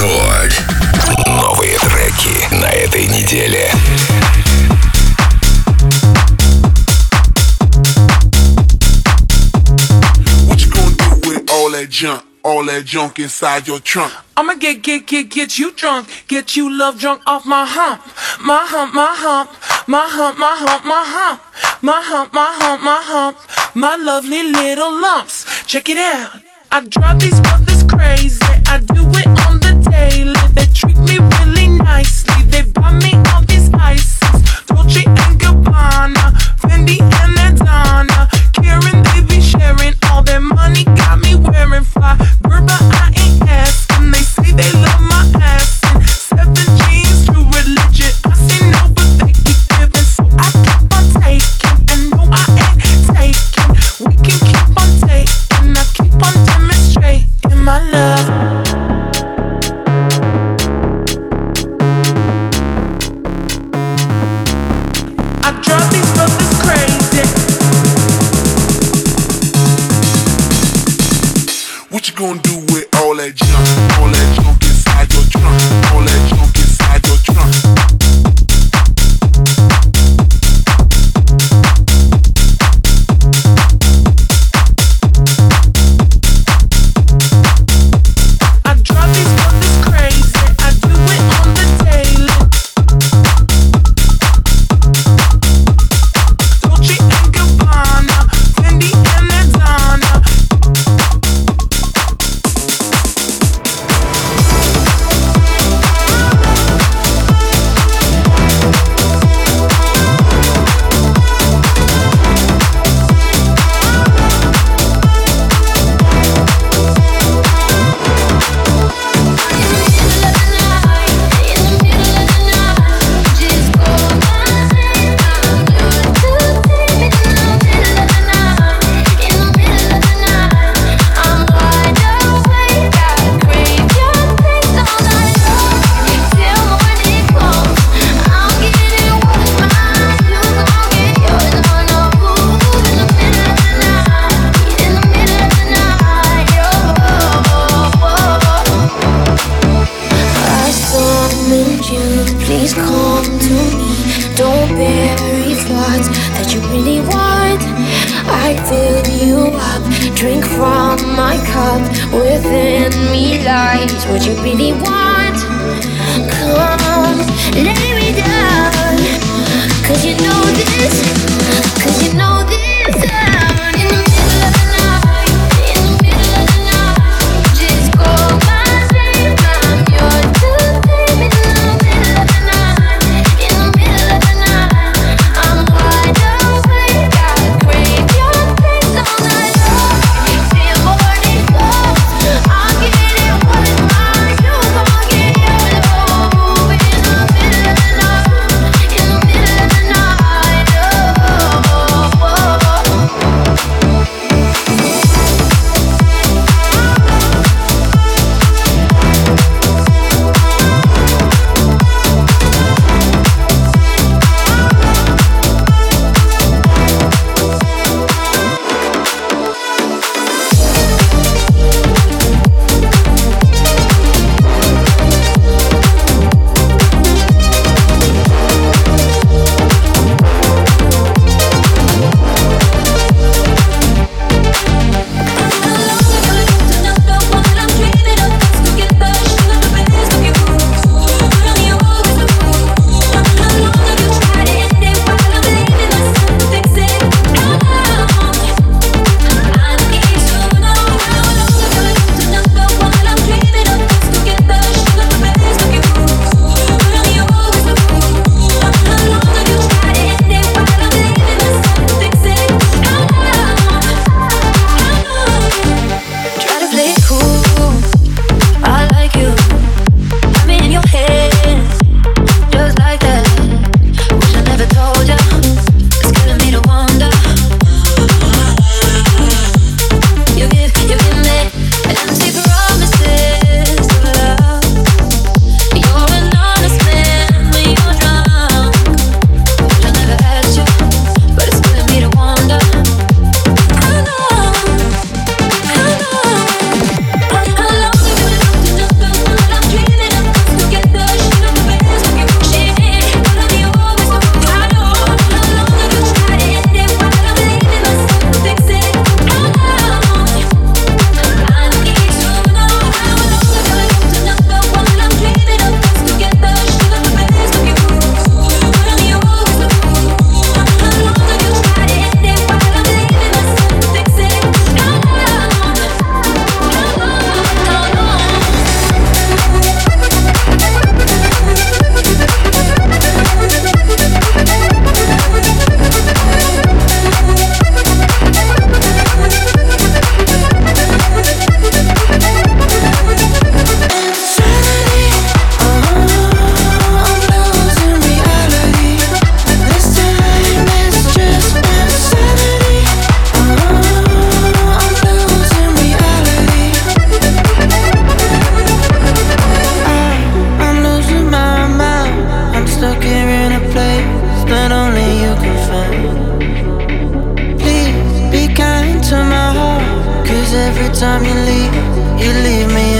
Рекорд. Новые треки на этой неделе. What you gonna do with all that junk? All that junk inside your trunk. I'ma get, get, get, get you drunk. Get you love drunk off my hump. My hump, my hump. My hump, my hump, my hump. My hump, my hump, my hump. My lovely little lumps. Check it out. I drive these brothers crazy. I do it on the daily. They treat me really nicely. Gonna do with all that junk? All that junk Fill you up, drink from my cup. Within me lies what you really want. Come, lay me down, cause you know this Every time you leave, you leave me